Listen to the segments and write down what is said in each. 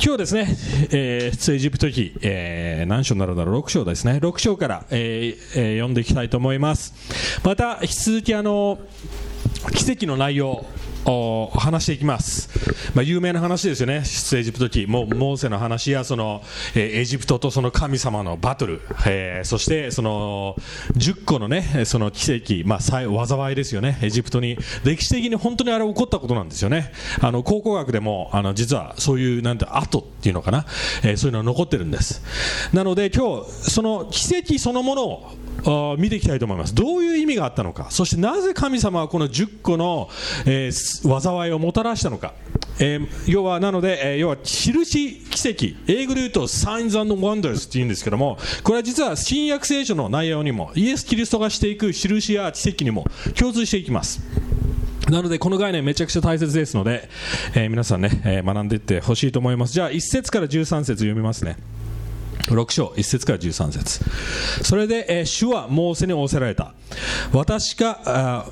今日ですね、えー、出エジプト記、えー、何章になるだろう、6章ですね、6章から、えーえー、読んでいきたいと思います。また、引き続き、あの、奇跡の内容、話していきます、まあ、有名な話ですよね、出エジプト記、モーセの話やその、え、エジプトとその神様のバトル、えー、そしてその10個の,、ね、その奇跡、まあ、災いですよね、エジプトに歴史的に本当にあれ起こったことなんですよね、あの考古学でもあの実はそういうなんて後っていうのかな、えー、そういうのが残ってるんです。なので今日その奇跡そのものを見ていきたいと思います。どういう意味があったのか。そしてなぜ神様はこの10個の、えー、災いをもたらしたのか、えー、要はなので、えー、要は印奇跡。英語で言うと Signs and Wonders っていうんですけどもこれは実は新約聖書の内容にもイエス・キリストがしていく印や奇跡にも共通していきます。なのでこの概念めちゃくちゃ大切ですので、えー、皆さんね、えー、学んでいってほしいと思います。じゃあ1節から13節読みますね。6章1節から13節。それで、えー、主はモーセに仰せられた。私があ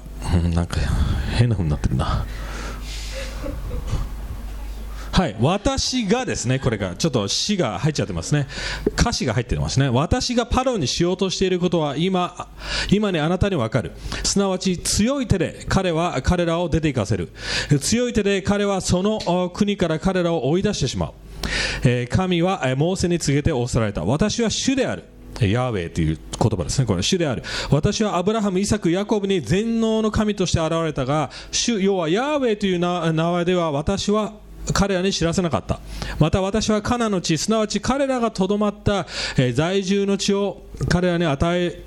なんか変な風になってるな。はい、私がですね、これがちょっと詩が入っちゃってますね、歌詞が入ってますね、私がパロにしようとしていることは今、今にあなたにわかる、すなわち強い手で彼は彼らを出て行かせる、強い手で彼はその国から彼らを追い出してしまう。え、神はモーセに告げて仰せられた私は主であるヤーウェイという言葉ですね、これ、主である。私はアブラハム、イサク、ヤコブに全能の神として現れたが、主、要はヤーウェイという名前では私は彼らに知らせなかった。また私はカナの地、すなわち彼らがとどまった、え、在住の地を彼らに与え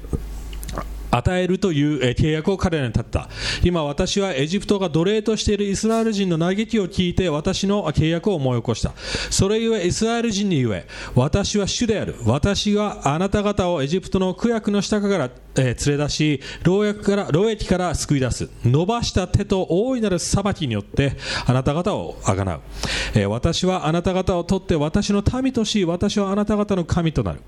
与えるという契約を彼らに立った。今私はエジプトが奴隷としているイスラエル人の嘆きを聞いて私の契約を思い起こした。それゆえイスラエル人に言え私は主である。私があなた方をエジプトの苦役の下からえ、連れ出し労役から労役から救い出す。伸ばした手と大いなる裁きによってあなた方をあがなう、え、私はあなた方を取って私の民とし私はあなた方の神となる。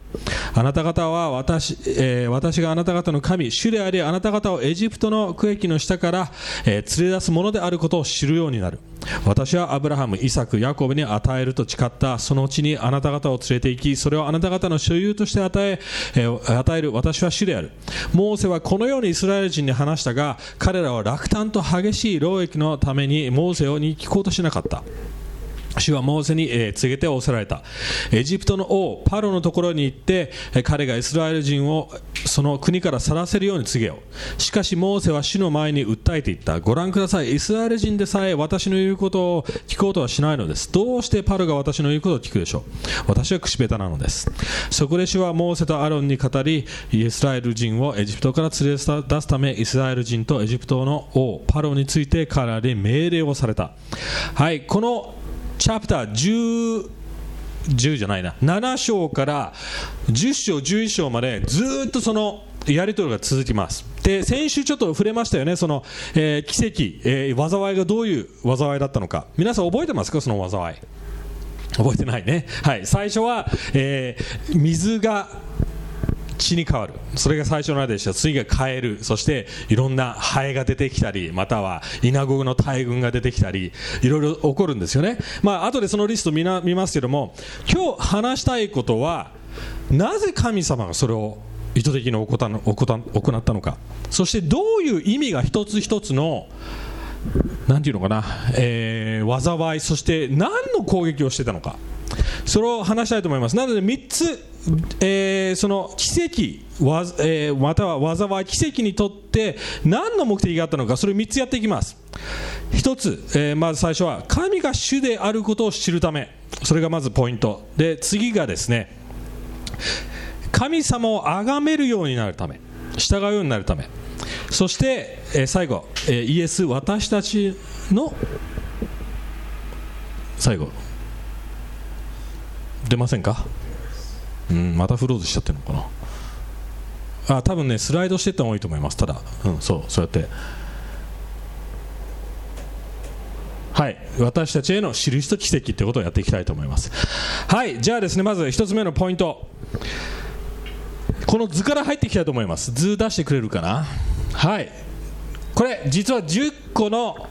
あなた方は私,、え、私があなた方の神主でありあなた方をエジプトの区域の下から、えー、連れ出すものであることを知るようになる。私はアブラハム、イサク、ヤコブに与えると誓ったそのうちにあなた方を連れて行きそれをあなた方の所有として与ええー、与える私は主である。モーセはこのようにイスラエル人に話したが彼らは落胆と激しい労役のためにモーセに聞こうとしなかった。主はモーセに、告げて仰せられた。エジプトの王パロのところに行って彼がイスラエル人をその国から去らせるように告げよう。しかしモーセは主の前に訴えていった。ご覧ください。イスラエル人でさえ私の言うことを聞こうとはしないのです。どうしてパロが私の言うことを聞くでしょう。私は口下手なのです。そこで主はモーセとアロンに語りイスラエル人をエジプトから連れ出すためイスラエル人とエジプトの王パロについて彼らに命令をされた。はいこのチャプター10 10じゃないな。7章から10章11章までずっとそのやり取りが続きます。で先週ちょっと触れましたよね。その、えー、奇跡、えー、災いがどういう災いだったのか。皆さん覚えてますか？その災い。覚えてないね。はい。最初は、えー、水が血に変わる。それが最初のあれでした。次がカエル。そしていろんなハエが出てきたりまたはイナゴの大群が出てきたりいろいろ起こるんですよね。まあ後でそのリスト見な見ますけども今日話したいことはなぜ神様がそれを意図的に行ったのか。そしてどういう意味が一つ一つのなんていうのかな、えー、災いそして何の攻撃をしてたのか。それを話したいと思います。なので3つえー、その奇跡わ、えー、または災い奇跡にとって何の目的があったのかそれを3つやっていきます。1つ、えー、まず最初は神が主であることを知るため。それがまずポイント。で次がですね神様を崇めるようになるため。従うようになるため。そして、えー、最後、えー、イエス私たちの最後。出ませんか？うん、またフローズしちゃってるのかな。あ多分ねスライドしてった方がいいと思います。ただ、うん、そうそうやって。はい。私たちへの印と奇跡ってことをやっていきたいと思います。はい。じゃあですねまず1つ目のポイント。この図から入っていきたいと思います。図出してくれるかな？はい。これ実は10個の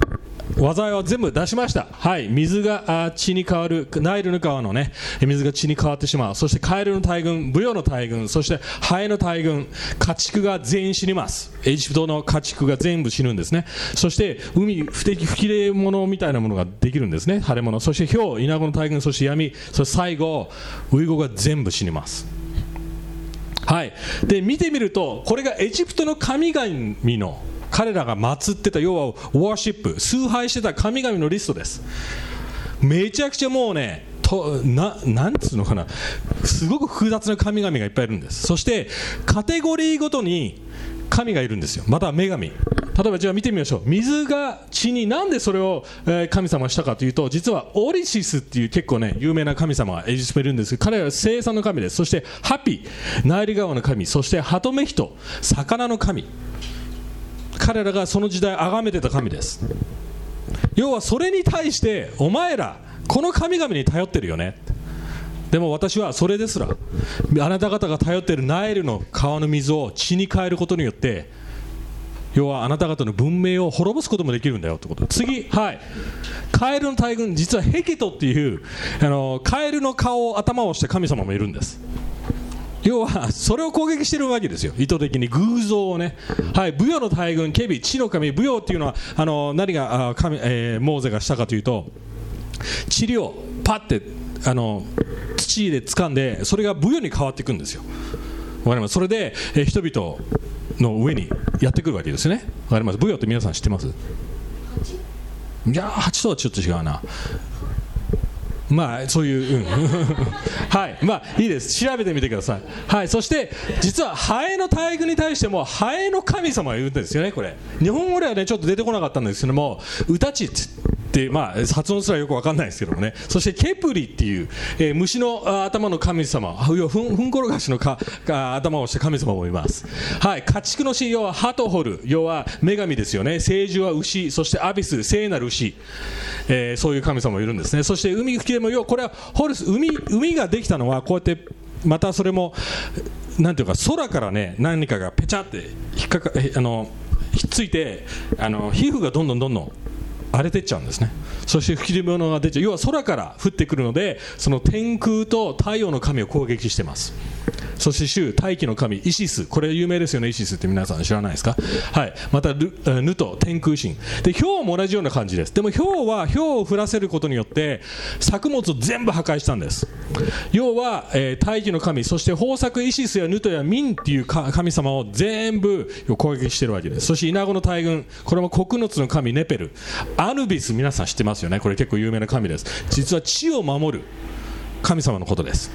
災いは全部出しました。はい。水が血に変わる、ナイルの川のね、水が血に変わってしまう。そしてカエルの大群、ブヨの大群、そしてハエの大群、家畜が全員死にます。エジプトの家畜が全部死ぬんですね。そして海、不適不きれい物みたいなものができるんですね。腫れ物。そして氷、イナゴの大群、そして闇、そして最後、ウイゴが全部死にます。はい、で見てみると、これがエジプトの神々の彼らが祀ってた、要はワーシップ、崇拝してた神々のリストです。めちゃくちゃもうね、とななんつうのかな、すごく複雑な神々がいっぱいいるんです。そして、カテゴリーごとに神がいるんですよ、また女神。例えばじゃあ見てみましょう。水が血になんでそれを、え神様したかというと実はオリシスっていう結構ね有名な神様がエジプトにいるんですけど彼らは生産の神です。そしてハピナイル川の神。そしてハトメヒト魚の神。彼らがその時代崇めてた神です。要はそれに対してお前らこの神々に頼ってるよね。でも私はそれですらあなた方が頼っているナイルの川の水を血に変えることによって要はあなた方の文明を滅ぼすこともできるんだよってこと。次はい。カエルの大群実はヘケトっていうあのカエルの顔を頭をした神様もいるんです。要はそれを攻撃してるわけですよ。意図的に偶像をね。はい。ブヨの大群ケビ地の神ブヨっていうのはあの何があ神、えーモーゼがしたかというと塵をパッてあの土で掴んでそれがブヨに変わっていくんですよ。わかります？それで、えー人々の上にやってくるわけですね。わかります？ブヨって皆さん知ってます？いやー蜂とはちょっと違うな。まあそういう、うん、はい。まあいいです。調べてみてください。はい。そして実はハエの大群に対してもハエの神様がいるんですよねこれ。日本語ではねちょっと出てこなかったんですけどもウタチって。でまあ発音すらよくわかんないですけどもね。そしてケプリっていう、えー虫の頭の神様。ふんふん転がしのか頭をした神様もいます。はい。家畜の神要はハトホル。要は女神ですよね。聖樹は牛。そしてアビス聖なる牛。えーそういう神様もいるんですね。そして海吹きでも要はこれはホルス海海ができたのはこうやってまたそれもなんていうか空からね何かがペチャって引っかかあのひっついてあの皮膚がどんどんどんどん荒れてっちゃうんですね。そして吹き出物が出ちゃう。要は空から降ってくるのでその天空と太陽の神を攻撃してます。そして主大気の神イシス。これ有名ですよねイシスって皆さん知らないですか？はい。またルヌと天空神。で氷も同じような感じです。でも氷は氷を降らせることによって作物を全部破壊したんです。要は、えー大気の神そして豊作イシスやヌトやミンっていうか神様を全部攻撃してるわけです。そしてイナゴの大群これも穀物の神ネペル。アヌビス皆さん知ってますよね？これ結構有名な神です。実は地を守る神様のことです。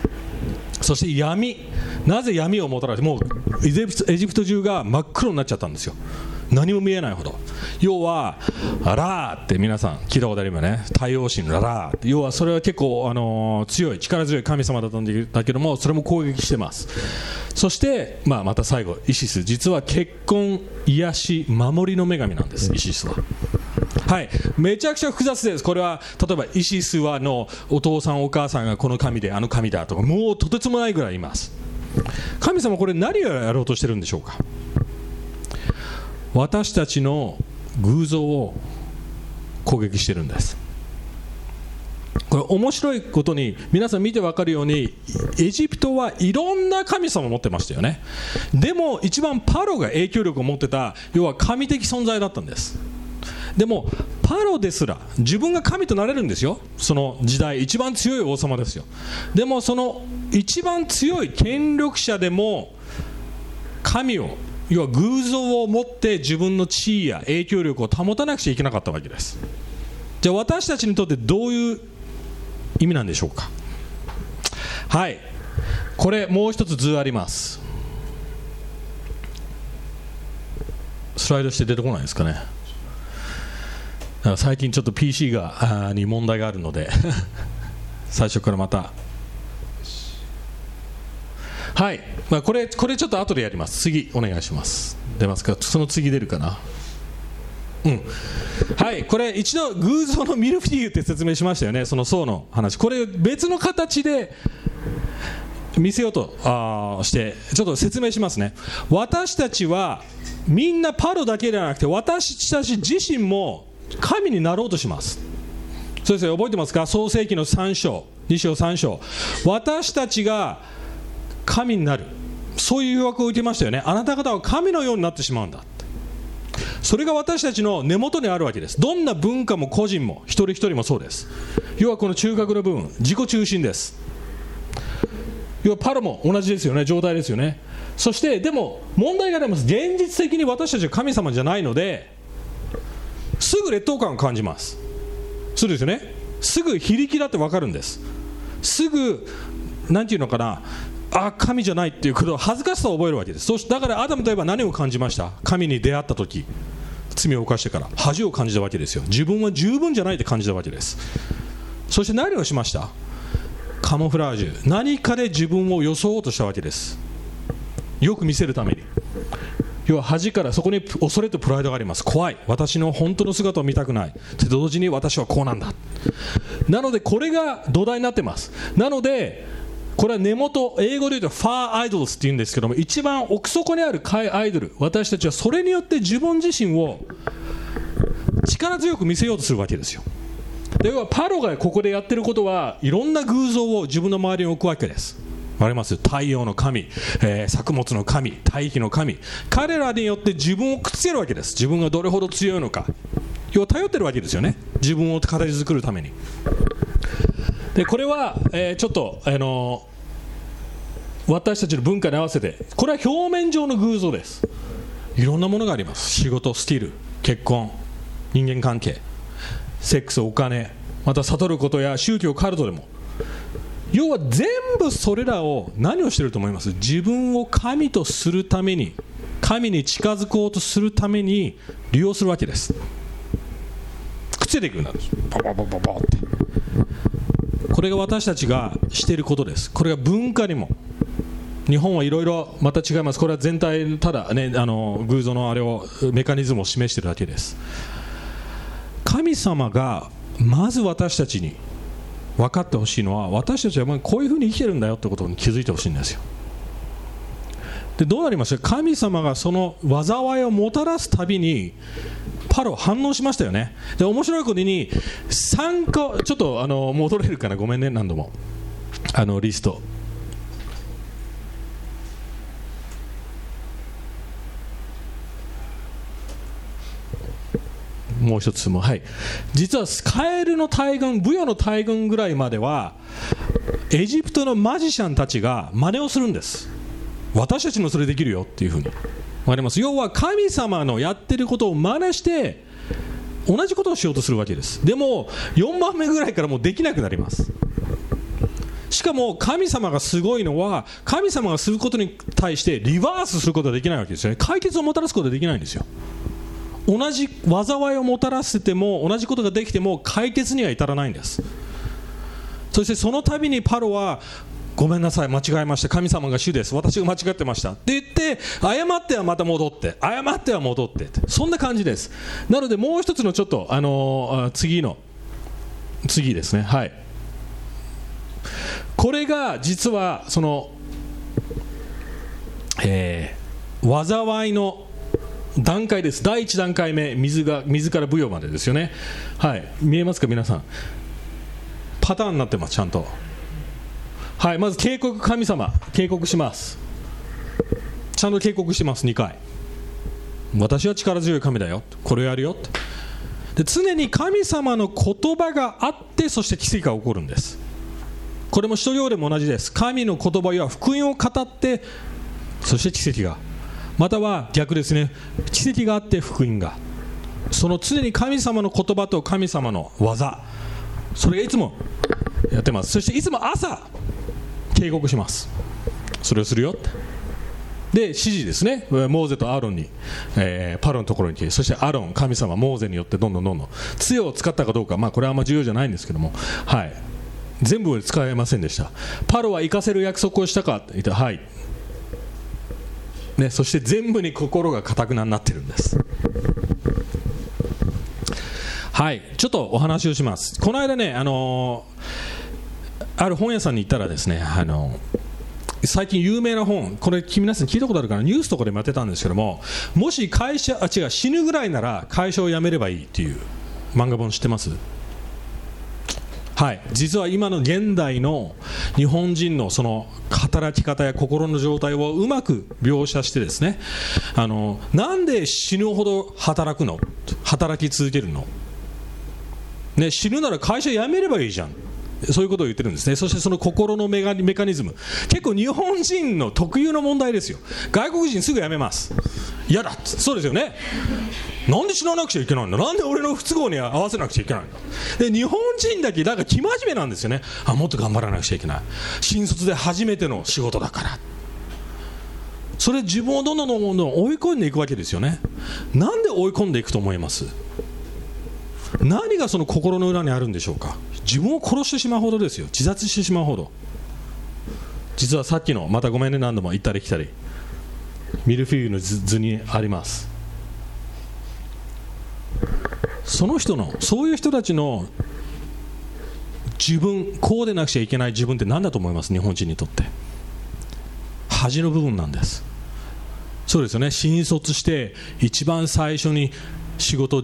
そして闇なぜ闇をもたらしてもうエジプト中が真っ黒になっちゃったんですよ。何も見えないほど。要はラーって皆さん聞いたことありますね。太陽神ララーって。要はそれは結構、あのー強い力強い神様だったんだけどもそれも攻撃してます。そして、まあ、また最後イシス。実は結婚癒し守りの女神なんですイシスは。はい、めちゃくちゃ複雑です、これは例えばイシスはのお父さん、お母さんがこの神で、あの神だとか、もうとてつもないぐらいいます。神様、これ何をやろうとしてるんでしょうか？私たちの偶像を攻撃してるんです。これ面白いことに皆さん見て分かるようにエジプトはいろんな神様を持ってましたよねでも一番パロが影響力を持ってた要は神的存在だったんですでもパロですら自分が神となれるんですよ。その時代一番強い王様ですよ。でもその一番強い権力者でも神を要は偶像を持って自分の地位や影響力を保たなくちゃいけなかったわけです。じゃあ私たちにとってどういう意味なんでしょうか。はい。これもう一つ図あります。スライドして出てこないですかね。最近ちょっと PC があに問題があるので 最初からまた。はい、まあ、これこれちょっと後でやります。次お願いします。出ますか？その次出るかな？うん、はい。これ一度偶像のミルフィーユって説明しましたよね。その層の話。これ別の形で見せようとあしてちょっと説明しますね。私たちはみんなパロだけではなくて私たち自身も神になろうとします。先生覚えてますか？創世紀の3章。2章3章。私たちが神になる。そういう誘惑を受けましたよね。あなた方は神のようになってしまうんだ。それが私たちの根元にあるわけです。どんな文化も個人も一人一人もそうです。要はこの中核の部分自己中心です。要はパロも同じですよね。状態ですよね。そしてでも問題があります。現実的に私たちは神様じゃないのですぐ劣等感を感じます。そうですよね。すぐ非力だって分かるんです。すぐ何て言うのかな。あ神じゃないっていうことを恥ずかしさを覚えるわけです。そしてだからアダムといえば何を感じました？神に出会った時。罪を犯してから。恥を感じたわけですよ。自分は十分じゃないって感じたわけです。そして何をしました？カモフラージュ。何かで自分を装おうとしたわけです。よく見せるために。要は恥からそこに恐れとプライドがあります。怖い。私の本当の姿を見たくない。と同時に私はこうなんだ。なのでこれが土台になってます。なのでこれは根元英語で言うとファーアイドルスって言うんですけども一番奥底にあるアイドル。私たちはそれによって自分自身を力強く見せようとするわけですよ。ではパロがここでやってることはいろんな偶像を自分の周りに置くわけです。わかります太陽の神、えー、作物の神。大気の神。彼らによって自分をくっつけるわけです。自分がどれほど強いのか。要は頼ってるわけですよね。自分を形作るために。でこれは、えー、ちょっと、あのー、私たちの文化に合わせてこれは表面上の偶像です。いろんなものがあります。仕事スキル結婚人間関係セックスお金また悟ることや宗教カルトでも。要は全部それらを何をしてると思います？自分を神とするために神に近づこうとするために利用するわけです。くっついていくんです。パパパパパって。これが私たちがしていることです。これが文化にも。日本はいろいろまた違います。これは全体ただねあの偶像のあれをメカニズムを示しているだけです。神様がまず私たちに分かってほしいのは私たちはこういうふうに生きてるんだよってことに気づいてほしいんですよ。でどうなります？神様がその災いをもたらすたびにパロ反応しましたよね。で面白いことに参加ちょっとあの戻れるかな？ごめんね何度も。あのリスト。もう一つもはい。実はカエルの大群ブヨの大群ぐらいまではエジプトのマジシャンたちが真似をするんです。私たちもそれできるよっていうふうに。分かります？要は神様のやってることを真似して同じことをしようとするわけです。でも4番目ぐらいからもうできなくなります。しかも神様がすごいのは神様がすることに対してリバースすることはできないわけですよね。解決をもたらすことはできないんですよ。同じ災いをもたらせても同じことができても解決には至らないんです。そしてその度にパロはごめんなさい間違えました。神様が主です。私が間違ってました。って言って謝ってはまた戻って謝っては戻ってそんな感じです。なのでもう一つのちょっとあのー、次の次ですね。はい。これが実はそのえー、災いの段階です。第1段階目水が水から舞踊までですよね。はい。見えますか皆さん？パターンになってますちゃんと。はい。まず警告神様。警告します。ちゃんと警告してます2回。私は力強い神だよ。これをやるよで常に神様の言葉があってそして奇跡が起こるんです。これも使徒行でも同じです。神の言葉や福音を語ってそして奇跡がまたは逆ですね。奇跡があって福音が。その常に神様の言葉と神様の技。それがいつもやってます。そしていつも朝警告します。それをするよって。で指示ですね。モーゼとアロンに、えー、パロのところに来てそしてアロン神様モーゼによってどんどんどんどん。杖を使ったかどうかまあこれはあんま重要じゃないんですけども。はい。全部使えませんでした。パロは行かせる約束をしたかって言ったはい。ね、そして全部に心がかたくなになってるんです。はいちょっとお話をします。この間ねあのー、ある本屋さんに行ったらですねあのー、最近有名な本、これ皆さん聞いたことあるかな、ニュースとかでもやってたんですけども、もし会社、あ違う、死ぬぐらいなら会社を辞めればいいっていう漫画本知ってます？はい。実は今の現代の日本人のその働き方や心の状態をうまく描写してですねあのなんで死ぬほど働くの？働き続けるの、ね、死ぬなら会社辞めればいいじゃん。そういうことを言ってるんですね、そしてその心のメカニズム、結構日本人の特有の問題ですよ、外国人すぐ辞めます、嫌だそうですよね、なんで死ななくちゃいけないんだ、なんで俺の不都合に合わせなくちゃいけないんだ、で日本人だけ、なんか生真面目なんですよね、あもっと頑張らなくちゃいけない、新卒で初めての仕事だから。それ自分をどんどんどんどん追い込んでいくわけですよね。なんで追い込んでいくと思います？何がその心の裏にあるんでしょうか？自分を殺してしまうほどですよ。自殺してしまうほど。実はさっきのまたごめんね何度も行ったり来たり。ミルフィーユの図にあります。その人のそういう人たちの自分こうでなくちゃいけない自分って何だと思います？日本人にとって。恥の部分なんです。そうですよね。新卒して一番最初に仕事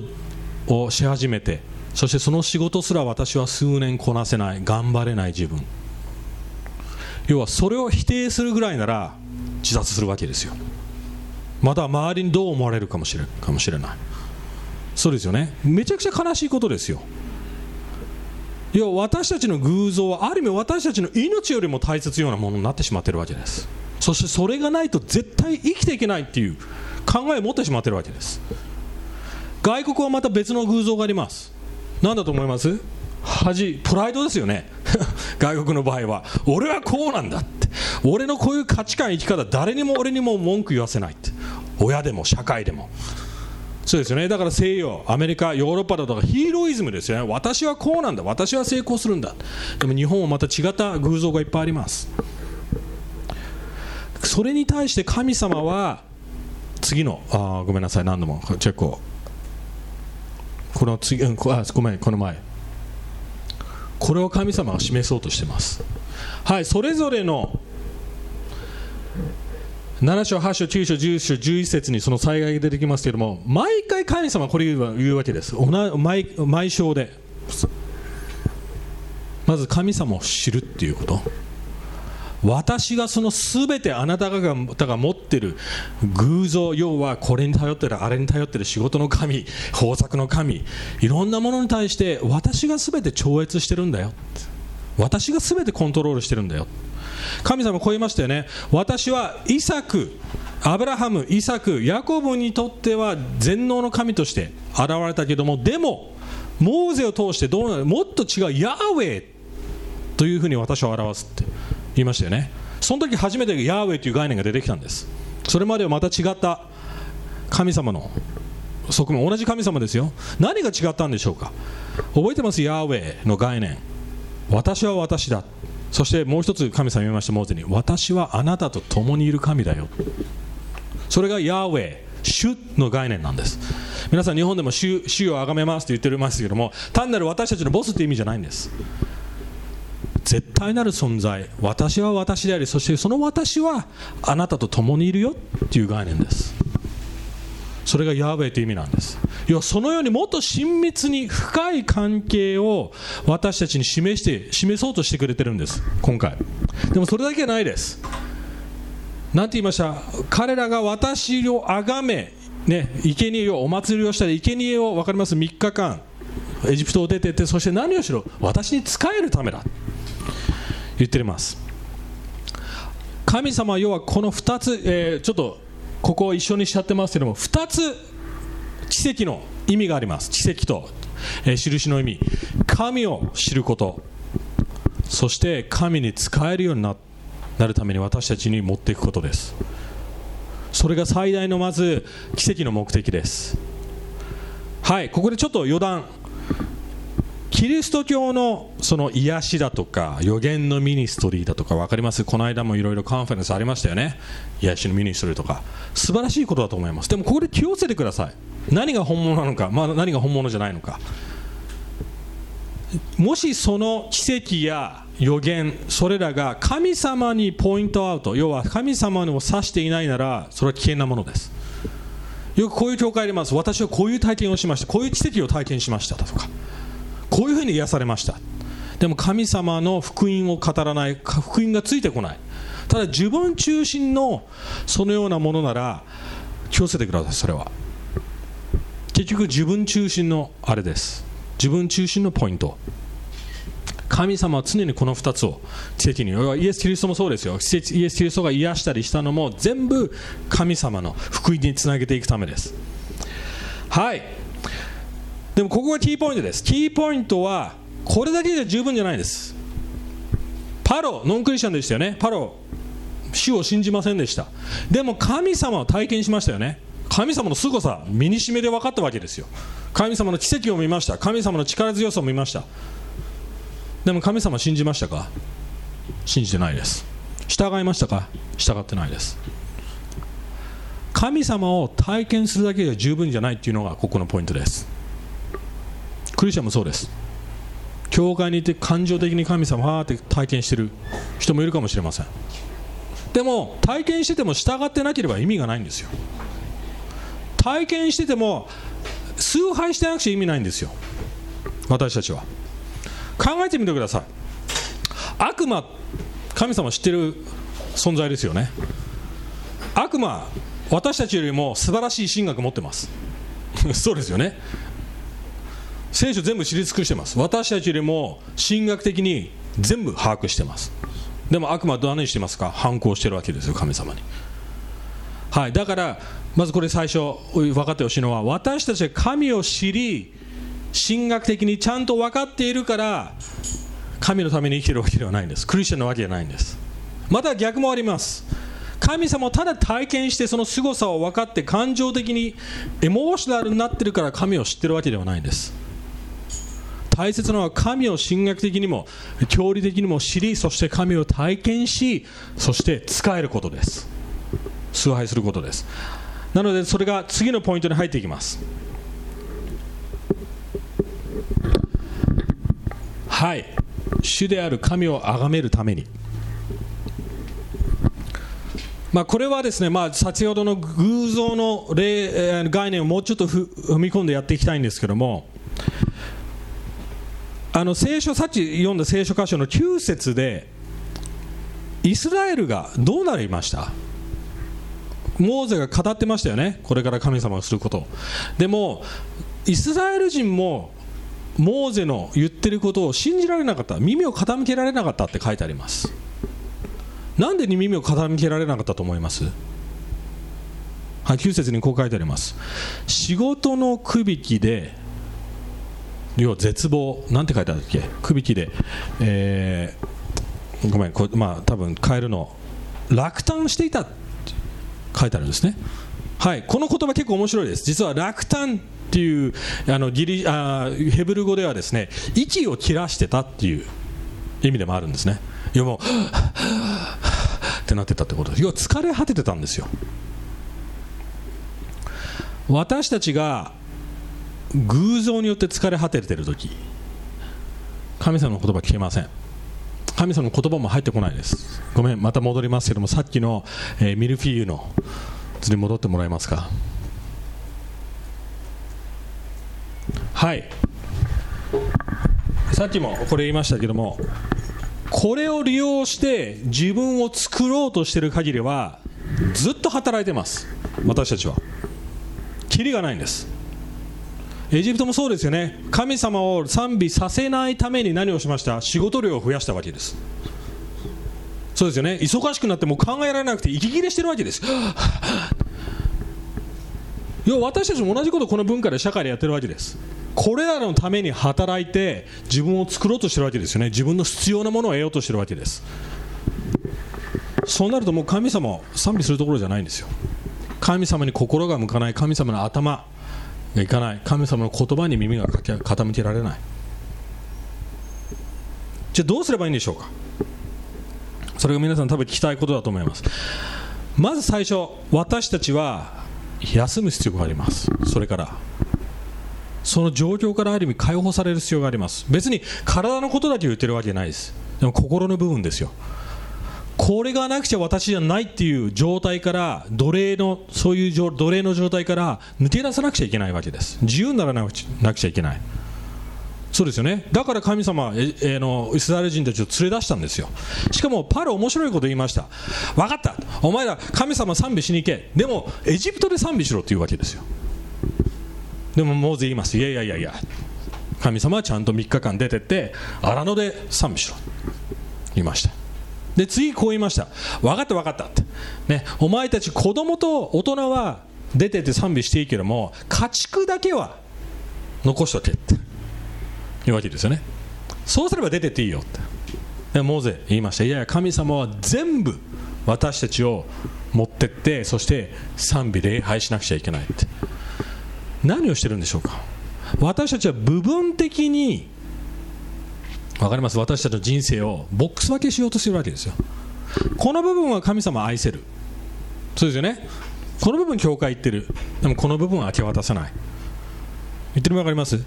をし始めてそしてその仕事すら私は数年こなせない頑張れない自分。要はそれを否定するぐらいなら自殺するわけですよ。また周りにどう思われるかもしれかもしれない。そうですよね。めちゃくちゃ悲しいことですよ。要は私たちの偶像はある意味私たちの命よりも大切ようなものになってしまってるわけです。そしてそれがないと絶対生きていけないっていう考えを持ってしまってるわけです。外国はまた別の偶像があります。何だと思います？恥プライドですよね。外国の場合は。俺はこうなんだって。俺のこういう価値観生き方誰にも俺にも文句言わせないって。親でも社会でも。そうですよね。だから西洋アメリカヨーロッパだとかヒーローイズムですよね。私はこうなんだ。私は成功するんだ。でも日本はまた違った偶像がいっぱいあります。それに対して神様は次のあごめんなさい。何度もチェックを。この次、あごめん、この前。これを神様が示そうとしてます。はい、それぞれの7章、8章、9章、10章、11節にその災害が出てきますけれども、毎回神様はこれ言うわけです。毎毎章で。まず神様を知るっていうこと。私がそのすべてあなたがが持ってる偶像要はこれに頼ってるあれに頼ってる仕事の神豊作の神いろんなものに対して私がすべて超越してるんだよ私がすべてコントロールしてるんだよ神様こう言いましたよね。私はイサクアブラハムイサクヤコブにとっては全能の神として現れたけどもでもモーゼを通してどうなるもっと違うヤーウェイというふうに私を表すって言いましたよね。その時初めてヤーウェイという概念が出てきたんです。それまではまた違った神様の側面同じ神様ですよ。何が違ったんでしょうか。覚えてます？ヤーウェイの概念。私は私だ。そしてもう一つ神様言いましたモーゼに私はあなたと共にいる神だよ。それがヤーウェイ主の概念なんです。皆さん日本でも主主を崇めますと言っておりますけども単なる私たちのボスって意味じゃないんです。絶対なる存在私は私でありそしてその私はあなたと共にいるよっていう概念です。それがヤーベイという意味なんです。要はそのようにもっと親密に深い関係を私たちに示して示そうとしてくれてるんです。今回。でもそれだけじゃないです。何て言いました？彼らが私を崇めね生贄をお祭りをしたり生贄を分かります？3日間エジプトを出てってそして何をしろ？私に仕えるためだ。言ってます。神様は要はこの2つ、えー、ちょっとここを一緒にしちゃってますけども2つ奇跡の意味があります。奇跡と、えー、印の意味。神を知ること。そして神に仕えるようになるために私たちに持っていくことです。それが最大のまず奇跡の目的です。はいここでちょっと余談。キリスト教のその癒しだとか予言のミニストリーだとか分かります？この間もいろいろカンファレンスありましたよね。癒しのミニストリーとか。素晴らしいことだと思います。でもここで気をつけてください。何が本物なのか、まあ、何が本物じゃないのか。もしその奇跡や予言それらが神様に point out 要は神様を指していないならそれは危険なものです。よくこういう教会あります。私はこういう体験をしました。こういう奇跡を体験しましたとか。こういうふうに癒されました。でも神様の福音を語らない福音がついてこない。ただ自分中心のそのようなものなら気をつけてくださいそれは。結局自分中心のあれです。自分中心のポイント。神様は常にこの2つを奇跡に。イエス・キリストもそうですよ。イエス・キリストが癒したりしたのも全部神様の福音につなげていくためです。はい。でもここがキーポイントです。キーポイントはこれだけじゃ十分じゃないです。パロノンクリスチャンでしたよね。パロ主を信じませんでした。でも神様を体験しましたよね。神様の凄さ身にしめで分かったわけですよ。神様の奇跡を見ました。神様の力強さを見ました。でも神様信じましたか？信じてないです。従いましたか？従ってないです。神様を体験するだけでは十分じゃないっていうのがここのポイントです。クリスチャンもそうです。教会にいて感情的に神様はーって体験してる人もいるかもしれません。でも体験してても従ってなければ意味がないんですよ。体験してても崇拝してなくちゃ意味ないんですよ。私たちは。考えてみてください。悪魔神様知ってる存在ですよね。悪魔私たちよりも素晴らしい神学持ってます。そうですよね。聖書全部知り尽くしてます。私たちよりも神学的に全部把握してます。でも悪魔は何してますか？反抗してるわけですよ神様に。はい。だからまずこれ最初分かってほしいのは私たちは神を知り神学的にちゃんと分かっているから神のために生きてるわけではないんです。クリスチャンのわけじゃないんです。また逆もあります。神様をただ体験してその凄さを分かって感情的にエモーショナルになってるから神を知ってるわけではないんです。大切なのは神を神学的にも教理的にも知りそして神を体験しそして使えることです。崇拝することです。なのでそれが次のポイントに入っていきます。はい。主である神を崇めるために。まあ、これはですね、まあ、先ほどの偶像の例概念をもうちょっと踏み込んでやっていきたいんですけどもあの聖書さっき読んだ聖書箇所の9節でイスラエルがどうなりました？モーゼが語ってましたよねこれから神様をすること。でもイスラエル人もモーゼの言ってることを信じられなかった。耳を傾けられなかったって書いてあります。なんで耳を傾けられなかったと思います？はい、9節にこう書いてあります。仕事の区引きで要は絶望なんて書いてあるっけ？区引きで、えー、ごめんこまあ多分変えるの落胆していた書いてあるんですね。はいこの言葉結構面白いです。実は落胆っていうあのギリあヘブル語ではですね息を切らしてたっていう意味でもあるんですね。要はもうってなってたってことです。要は疲れ果ててたんですよ。私たちが偶像によって疲れ果ててる時神様の言葉聞けません。神様の言葉も入ってこないです。ごめんまた戻りますけどもさっきの、えー、ミルフィーユの図に戻ってもらえますか？はい。さっきもこれ言いましたけどもこれを利用して自分を作ろうとしている限りはずっと働いてます。私たちは。キリがないんです。エジプトもそうですよね。神様を賛美させないために何をしました？仕事量を増やしたわけです。そうですよね。忙しくなっても考えられなくて息切れしてるわけです。要は私たちも同じことこの文化で社会でやってるわけです。これらのために働いて自分を作ろうとしてるわけですよね。自分の必要なものを得ようとしてるわけです。そうなるともう神様を賛美するところじゃないんですよ。神様に心が向かない神様の頭いかない。神様の言葉に耳が傾けられない。じゃあどうすればいいんでしょうか？それが皆さん多分聞きたいことだと思います。まず最初私たちは休む必要があります。それからその状況からある意味解放される必要があります。別に体のことだけ言ってるわけじゃないです。でも心の部分ですよ。これがなくちゃ私じゃないっていう状態から奴隷のそういう奴隷の状態から抜け出さなくちゃいけないわけです。自由にならなくちゃいけない。そうですよね。だから神様ええのイスラエル人たちを連れ出したんですよ。しかもパル面白いこと言いました。分かった。お前ら神様賛美しに行け。でもエジプトで賛美しろっていうわけですよ。でもモーゼ言います。いやいやいやいや。神様はちゃんと3日間出てって荒野で賛美しろ。言いました。で次こう言いました。分かった分かった。って、ね、お前たち子供と大人は出てって賛美していいけども家畜だけは残しとけって。いうわけですよね。そうすれば出てっていいよって。でモーゼ言いました。いやいや神様は全部私たちを持ってってそして賛美礼拝しなくちゃいけないって。何をしてるんでしょうか。私たちは部分的に分かります？私たちの人生をボックス分けしようとしてるわけですよ。この部分は神様を愛せる。そうですよね？この部分教会行ってる。でもこの部分は明け渡さない。言ってるの分かります？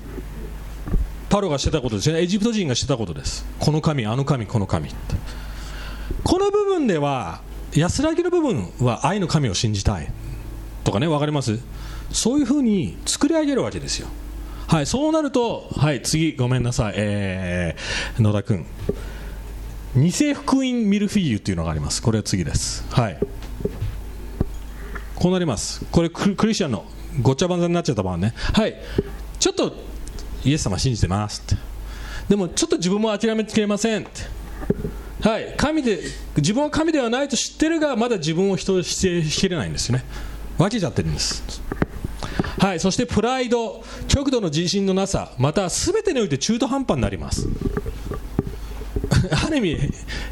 パロがしてたことですよね？エジプト人がしてたことです。この神あの神この神。この部分では安らぎの部分は愛の神を信じたい。とかね分かります？そういうふうに作り上げるわけですよ。はい、そうなると、はい、次、ごめんなさい、えー、野田君、偽福音ミルフィーユというのがあります、これは次です。はい、こうなります、これクリスチャンのごちゃ混ぜになっちゃった場合ね、はい、ちょっとイエス様信じてますって、でもちょっと自分も諦めきれませんって。はい、神で自分は神ではないと知ってるがまだ自分を人としてしきれないんですよね。分けちゃってるんです。はい、そしてプライド、極度の自信のなさ、また全てにおいて中途半端になります。ある意味、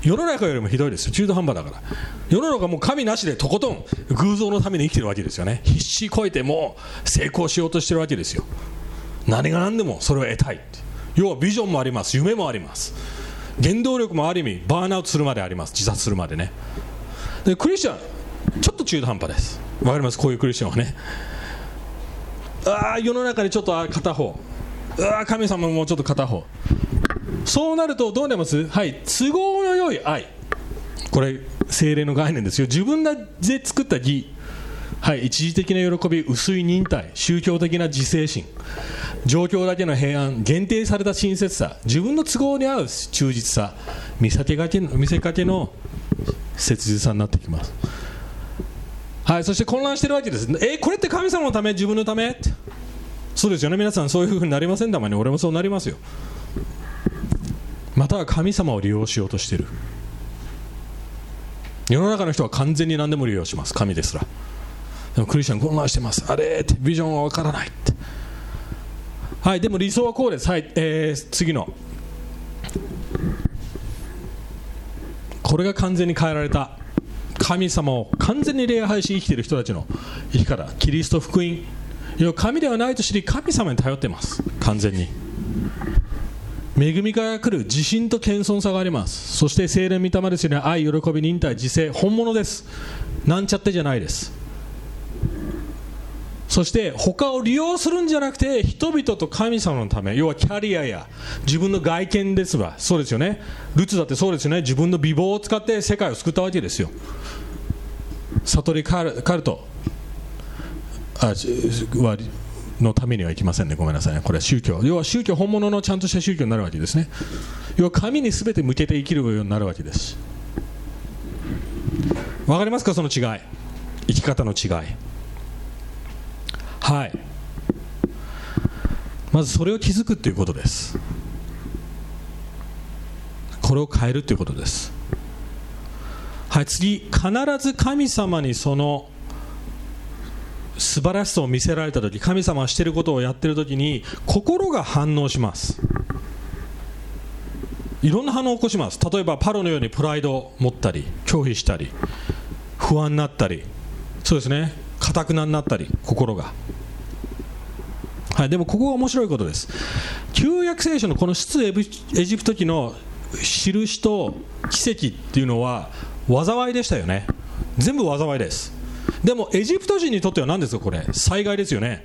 世の中よりもひどいですよ、中途半端だから。世の中もう神なしでとことん偶像のために生きてるわけですよね。必死こいてもう成功しようとしてるわけですよ。何が何でもそれを得たい。要はビジョンもあります、夢もあります。原動力もある意味、バーンアウトするまであります、自殺するまでね。でクリスチャン、ちょっと中途半端です。わかります、こういうクリスチャンはね。あ世の中にちょっと片方。あ神様もちょっと片方。そうなるとどうなります？はい。都合の良い愛。これ精霊の概念ですよ。自分で作った義。はい。一時的な喜び薄い忍耐。宗教的な自制心。状況だけの平安。限定された親切さ。自分の都合に合う忠実さ。見かけ見せかけの切実さになってきます。はい、そして混乱してるわけです。えこれって神様のため、自分のため？そうですよね、皆さん、そういうふうになりません？たまに、俺もそうなりますよ。または神様を利用しようとしてる。世の中の人は完全に何でも利用します、神ですら。でもクリスチャン混乱してます、あれって、ビジョンは分からないって。はい、でも理想はこうです。はい、えー、次の。これが完全に変えられた神様を完全に礼拝し生きている人たちの生き方キリスト福音神ではないと知り神様に頼っています。完全に。恵みから来る自信と謙遜さがあります。そして精霊御霊ですよね。愛喜び忍耐自制本物です。なんちゃってじゃないです。そして他を利用するんじゃなくて人々と神様のため要はキャリアや自分の外見ですわ。そうですよね。ルツだってそうですよね。自分の美貌を使って世界を救ったわけですよ。悟りカルカルトあのためにはいきませんね。ごめんなさいね。これは宗教。要は宗教本物のちゃんとした宗教になるわけですね。要は神に全て向けて生きるようになるわけです。わかりますか？その違い。生き方の違い。はい。まずそれを気づくということです。これを変えるということです。はい次必ず神様にその素晴らしさを見せられた時神様がしていることをやっている時に心が反応します。いろんな反応を起こします。例えばパロのようにプライドを持ったり拒否したり不安になったり。そうですね。かたくなになったり心が。はい、でもここが面白いことです。旧約聖書のこの出エジプト記の印と奇跡っていうのは災いでしたよね。全部災いです。でもエジプト人にとっては何ですかこれ？災害ですよね。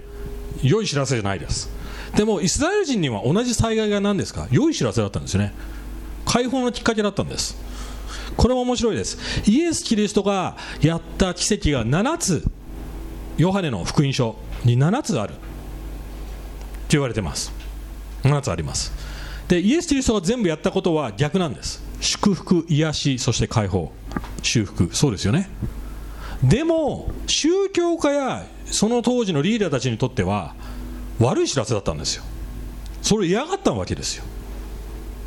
良い知らせじゃないです。でもイスラエル人には同じ災害が何ですか？良い知らせだったんですよね。解放のきっかけだったんです。これも面白いです。イエス・キリストがやった奇跡が7つ。ヨハネの福音書に7つあると言われてます。7つあります。でイエス・キリストが全部やったことは逆なんです。祝福癒しそして解放。修復そうですよね。でも宗教家やその当時のリーダーたちにとっては悪い知らせだったんですよ。それを嫌がったわけですよ。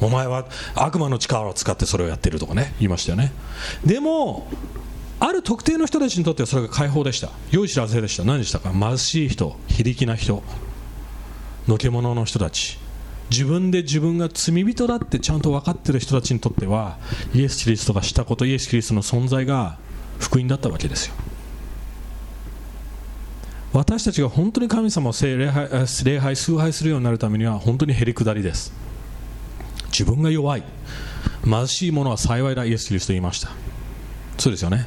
お前は悪魔の力を使ってそれをやってるとかね言いましたよね。でもある特定の人たちにとってはそれが解放でした。良い知らせでした。何でしたか？貧しい人非力な人のけ者の人たち。自分で自分が罪人だってちゃんと分かっている人たちにとってはイエス・キリストがしたことイエス・キリストの存在が福音だったわけですよ。私たちが本当に神様を礼拝礼拝崇拝するようになるためには本当にへりくだりです。自分が弱い。貧しい者は幸いだイエス・キリスト言いました。そうですよね。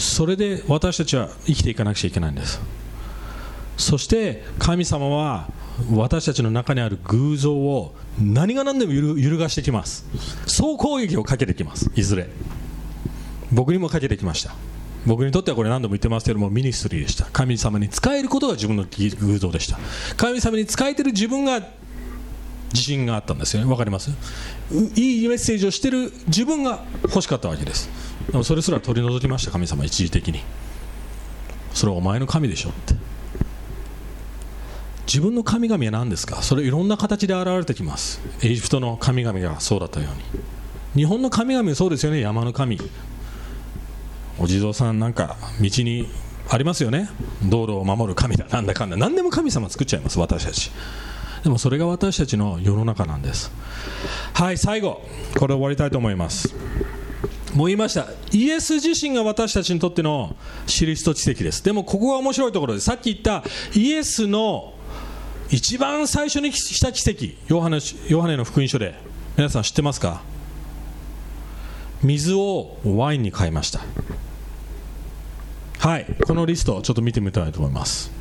それで私たちは生きていかなくちゃいけないんです。そして神様は私たちの中にある偶像を何が何でも揺るがしてきます。総攻撃をかけてきますいずれ。僕にもかけてきました。僕にとってはこれ何度も言ってますけどもミニストリーでした。神様に仕えることが自分の偶像でした。神様に仕えてる自分が自信があったんですよね。分かります？いいメッセージをしてる自分が欲しかったわけです。でもそれすら取り除きました神様一時的に。それはお前の神でしょって。自分の神々は何ですか？それいろんな形で現れてきます。エジプトの神々がそうだったように。日本の神々はそうですよね。山の神。お地蔵さんなんか道にありますよね。道路を守る神だ。なんだかんだ。何でも神様作っちゃいます私たち。でもそれが私たちの世の中なんです。はい最後。これ終わりたいと思います。もう言いました。イエス自身が私たちにとっての印と奇跡です。でもここが面白いところでさっき言ったイエスの一番最初にした奇跡。ヨハネヨハネの福音書で。皆さん知ってますか？水をワインに変えました。はい。このリストをちょっと見てみたいと思います。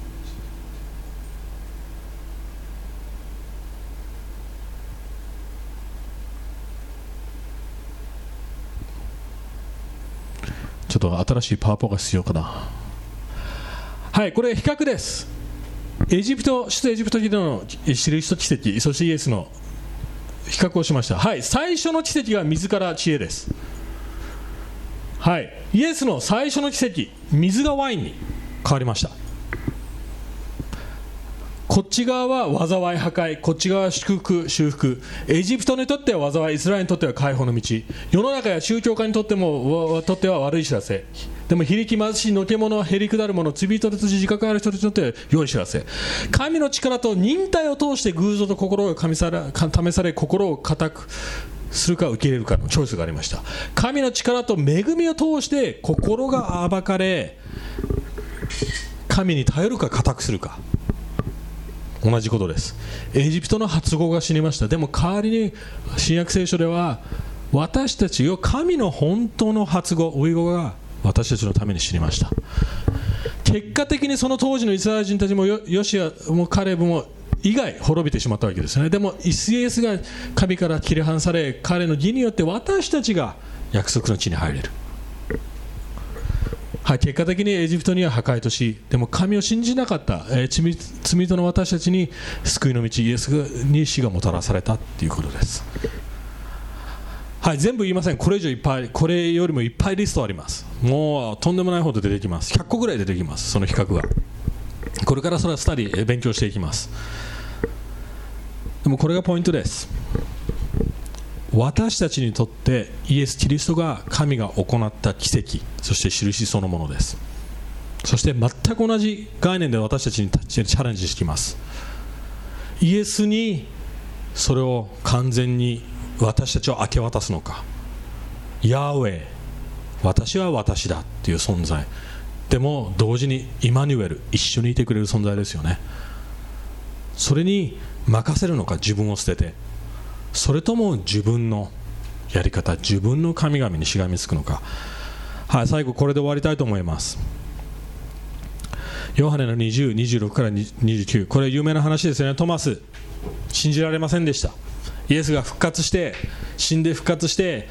ちょっと新しいパワポが必要かな。はいこれ比較です。エジプト首都エジプトでの印と奇跡そしてイエスの比較をしました。はい最初の奇跡が水から知恵です。はいイエスの最初の奇跡水がワインに変わりました。こっち側は災い破壊こっち側は祝福修復エジプトにとっては災いイスラエルにとっては解放の道。世の中や宗教家にとってもとっては悪い知らせ。でも非力貧しいのけ者へりくだる者罪人と自覚ある人にとっては良い知らせ。神の力と忍耐を通して偶像と心が試され試され心を固くするか受け入れるかのチョイスがありました。神の力と恵みを通して心が暴かれ神に頼るか固くするか。同じことです。エジプトの発語が死にました。でも代わりに新約聖書では私たちを神の本当の発語ウイ語が私たちのために死にました。結果的にその当時のイスラエル人たちもヨシアもカレブも以外滅びてしまったわけですね。でもイスイエスが神から切り離され彼の義によって私たちが約束の地に入れる。はい、結果的にエジプトには破壊とし、でも神を信じなかった、えー、罪人の私たちに救いの道、イエスに死がもたらされたということです。はい、全部言いません、これ以上いっぱい、これよりもいっぱいリストあります。もうとんでもないほど出てきます。100個ぐらい出てきます、その比較が。これからそれはスタディ、勉強していきます。でもこれがポイントです。私たちにとってイエス・キリストが神が行った奇跡そして印そのものです。そして全く同じ概念で私たちにチャレンジしてきます。イエスにそれを完全に私たちを明け渡すのか。ヤーウェイ私は私だっていう存在。でも同時にイマニュエル一緒にいてくれる存在ですよね。それに任せるのか自分を捨てて。それとも自分のやり方自分の神々にしがみつくのか。はい最後これで終わりたいと思います。ヨハネの20、26から29これ有名な話ですよね。トマス信じられませんでした。イエスが復活して死んで復活して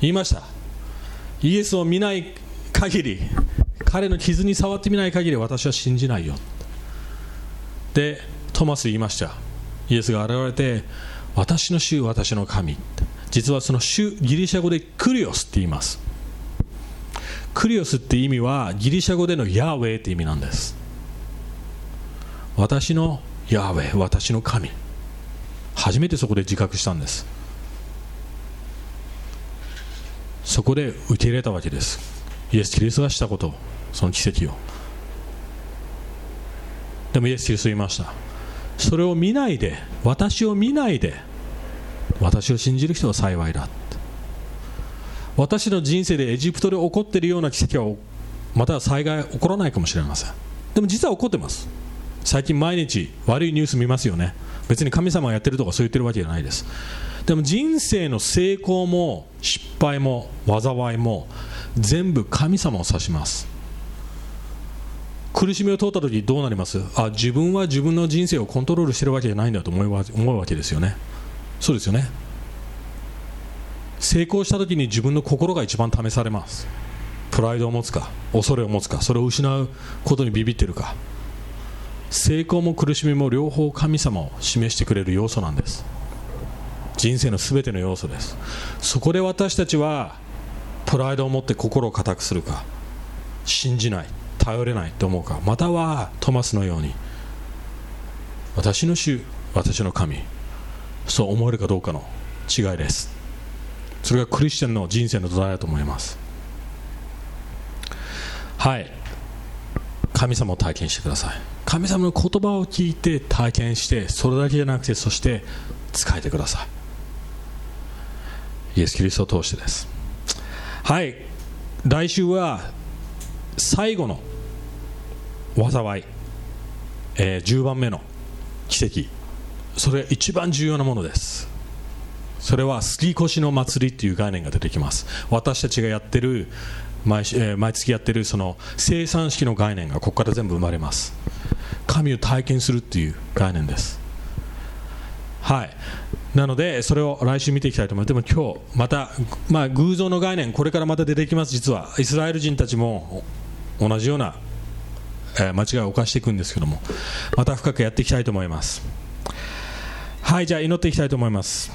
言いました。イエスを見ない限り彼の傷に触ってみない限り私は信じないよ。でトマス言いました。イエスが現れて私の主私の神実はその主ギリシャ語でクリオスって言います。クリオスって意味はギリシャ語でのヤーウェイって意味なんです。私のヤーウェイ私の神。初めてそこで自覚したんです。そこで受け入れたわけです。イエス・キリストがしたことその奇跡を。でもイエス・キリスト言いました。それを見ないで私を見ないで私を信じる人は幸いだ私の人生でエジプトで起こっているような奇跡はまた災害起こらないかもしれません。でも実は起こってます。最近毎日悪いニュース見ますよね。別に神様がやってるとかそう言ってるわけじゃないです。でも人生の成功も失敗も災いも全部神様を指します。苦しみを通った時どうなります？あ自分は自分の人生をコントロールしてるわけじゃないんだと思う思うわけですよね。そうですよね。成功した時に自分の心が一番試されます。プライドを持つか恐れを持つかそれを失うことにビビってるか。成功も苦しみも両方神様を示してくれる要素なんです。人生の全ての要素です。そこで私たちはプライドを持って心を固くするか信じない頼れないと思うかまたはトマスのように私の主私の神そう思えるかどうかの違いです。それがクリスチャンの人生の土台だと思います。はい。神様を体験してください。神様の言葉を聞いて体験してそれだけじゃなくてそして使えてください。イエス・キリストを通してです。はい。来週は最後の災い、えー、10番目の奇跡。それ一番重要なものです。それは杉越の祭りという概念が出てきます。私たちがやってる毎,、え、毎月やってるその生産式の概念がここから全部生まれます。神を体験するっていう概念です。はい。なのでそれを来週見ていきたいと思います。でも今日また、まあ、偶像の概念これからまた出てきます。実はイスラエル人たちも同じような、え、間違いを犯していくんですけどもまた深くやっていきたいと思います。はいじゃあ祈っていきたいと思います。